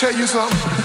Tell you something?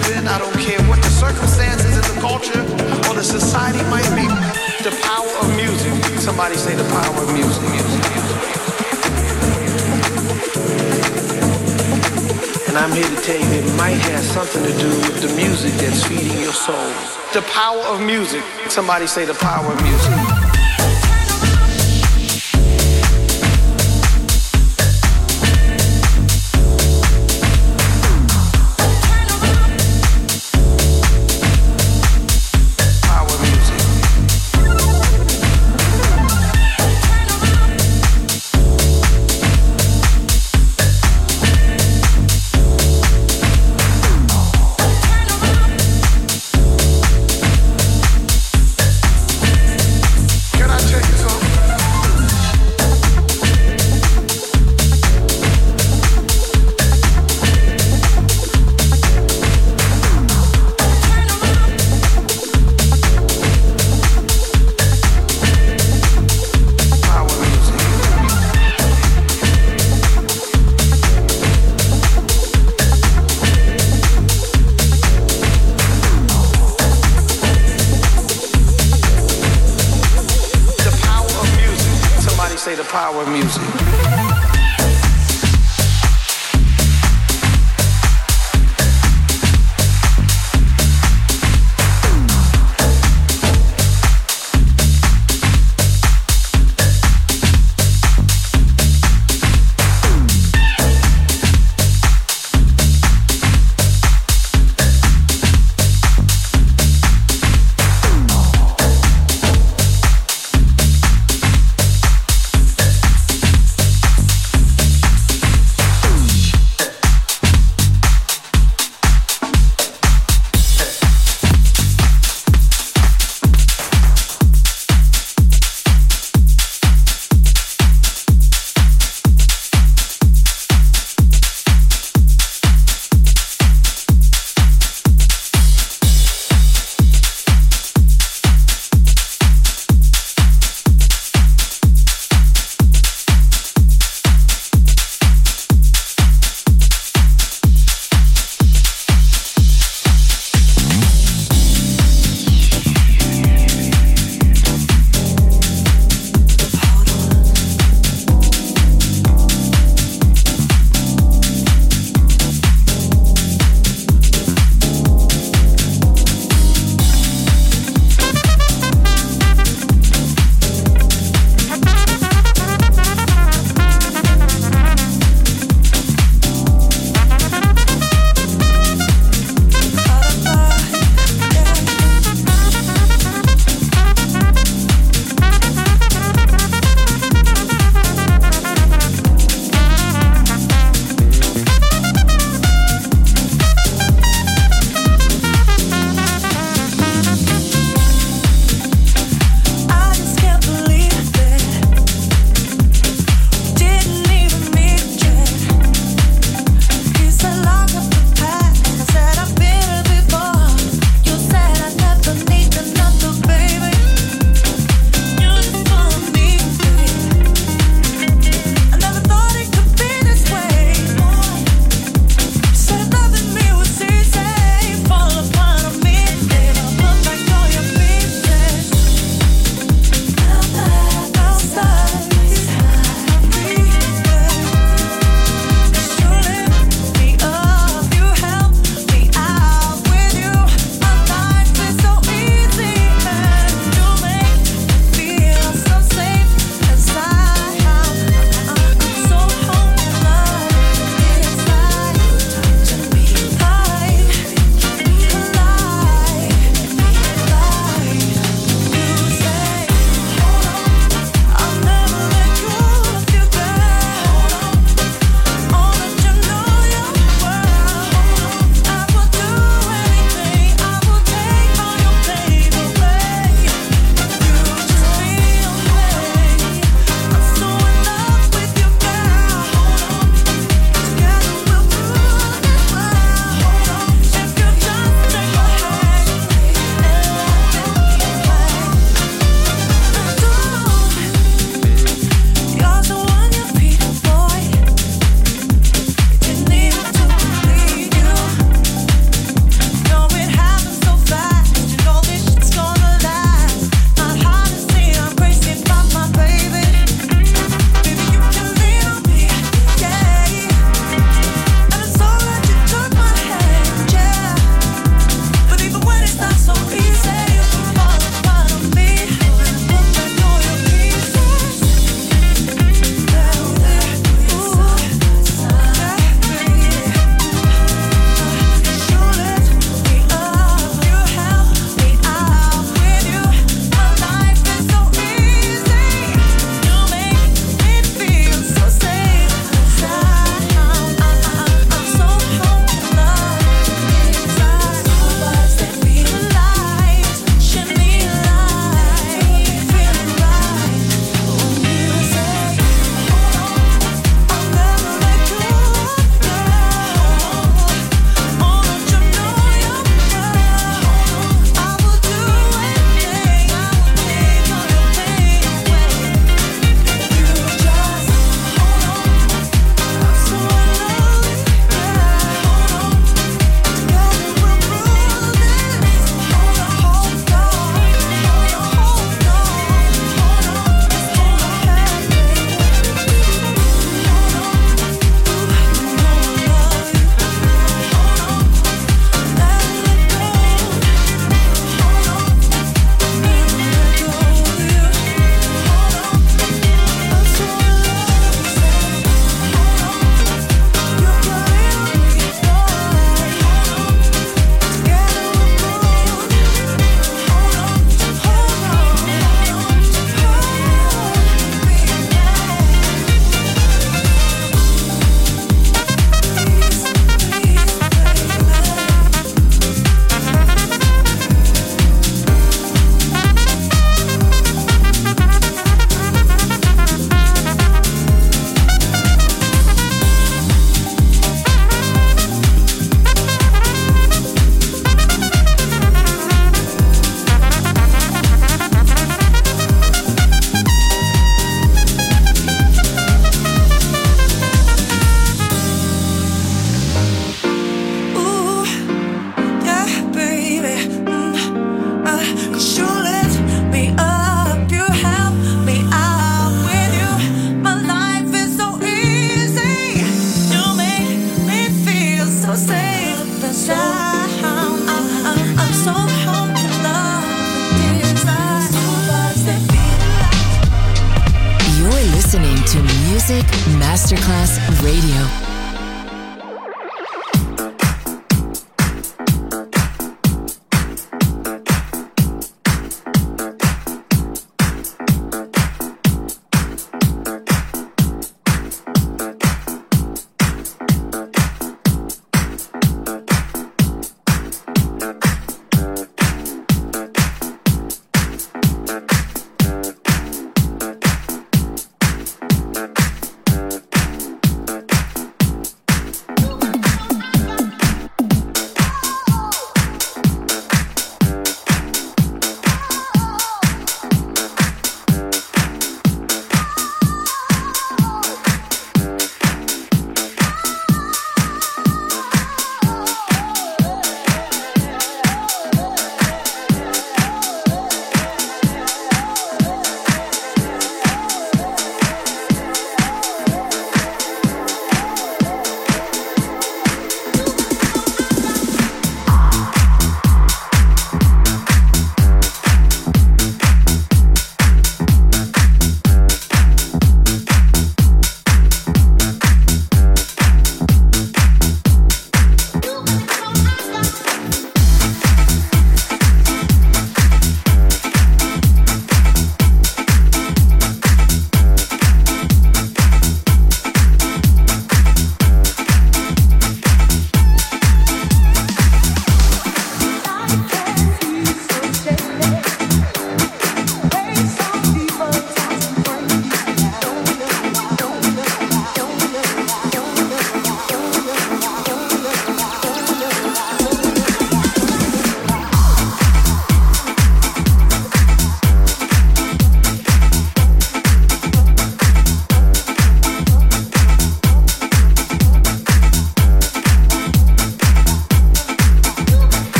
Live in. I don't care what the circumstances the culture or the society might be. The power of music. Somebody say the power of music. music, music. And I'm here to tell you it might have something to do with the music that's feeding your soul. The power of music. Somebody say the power of music.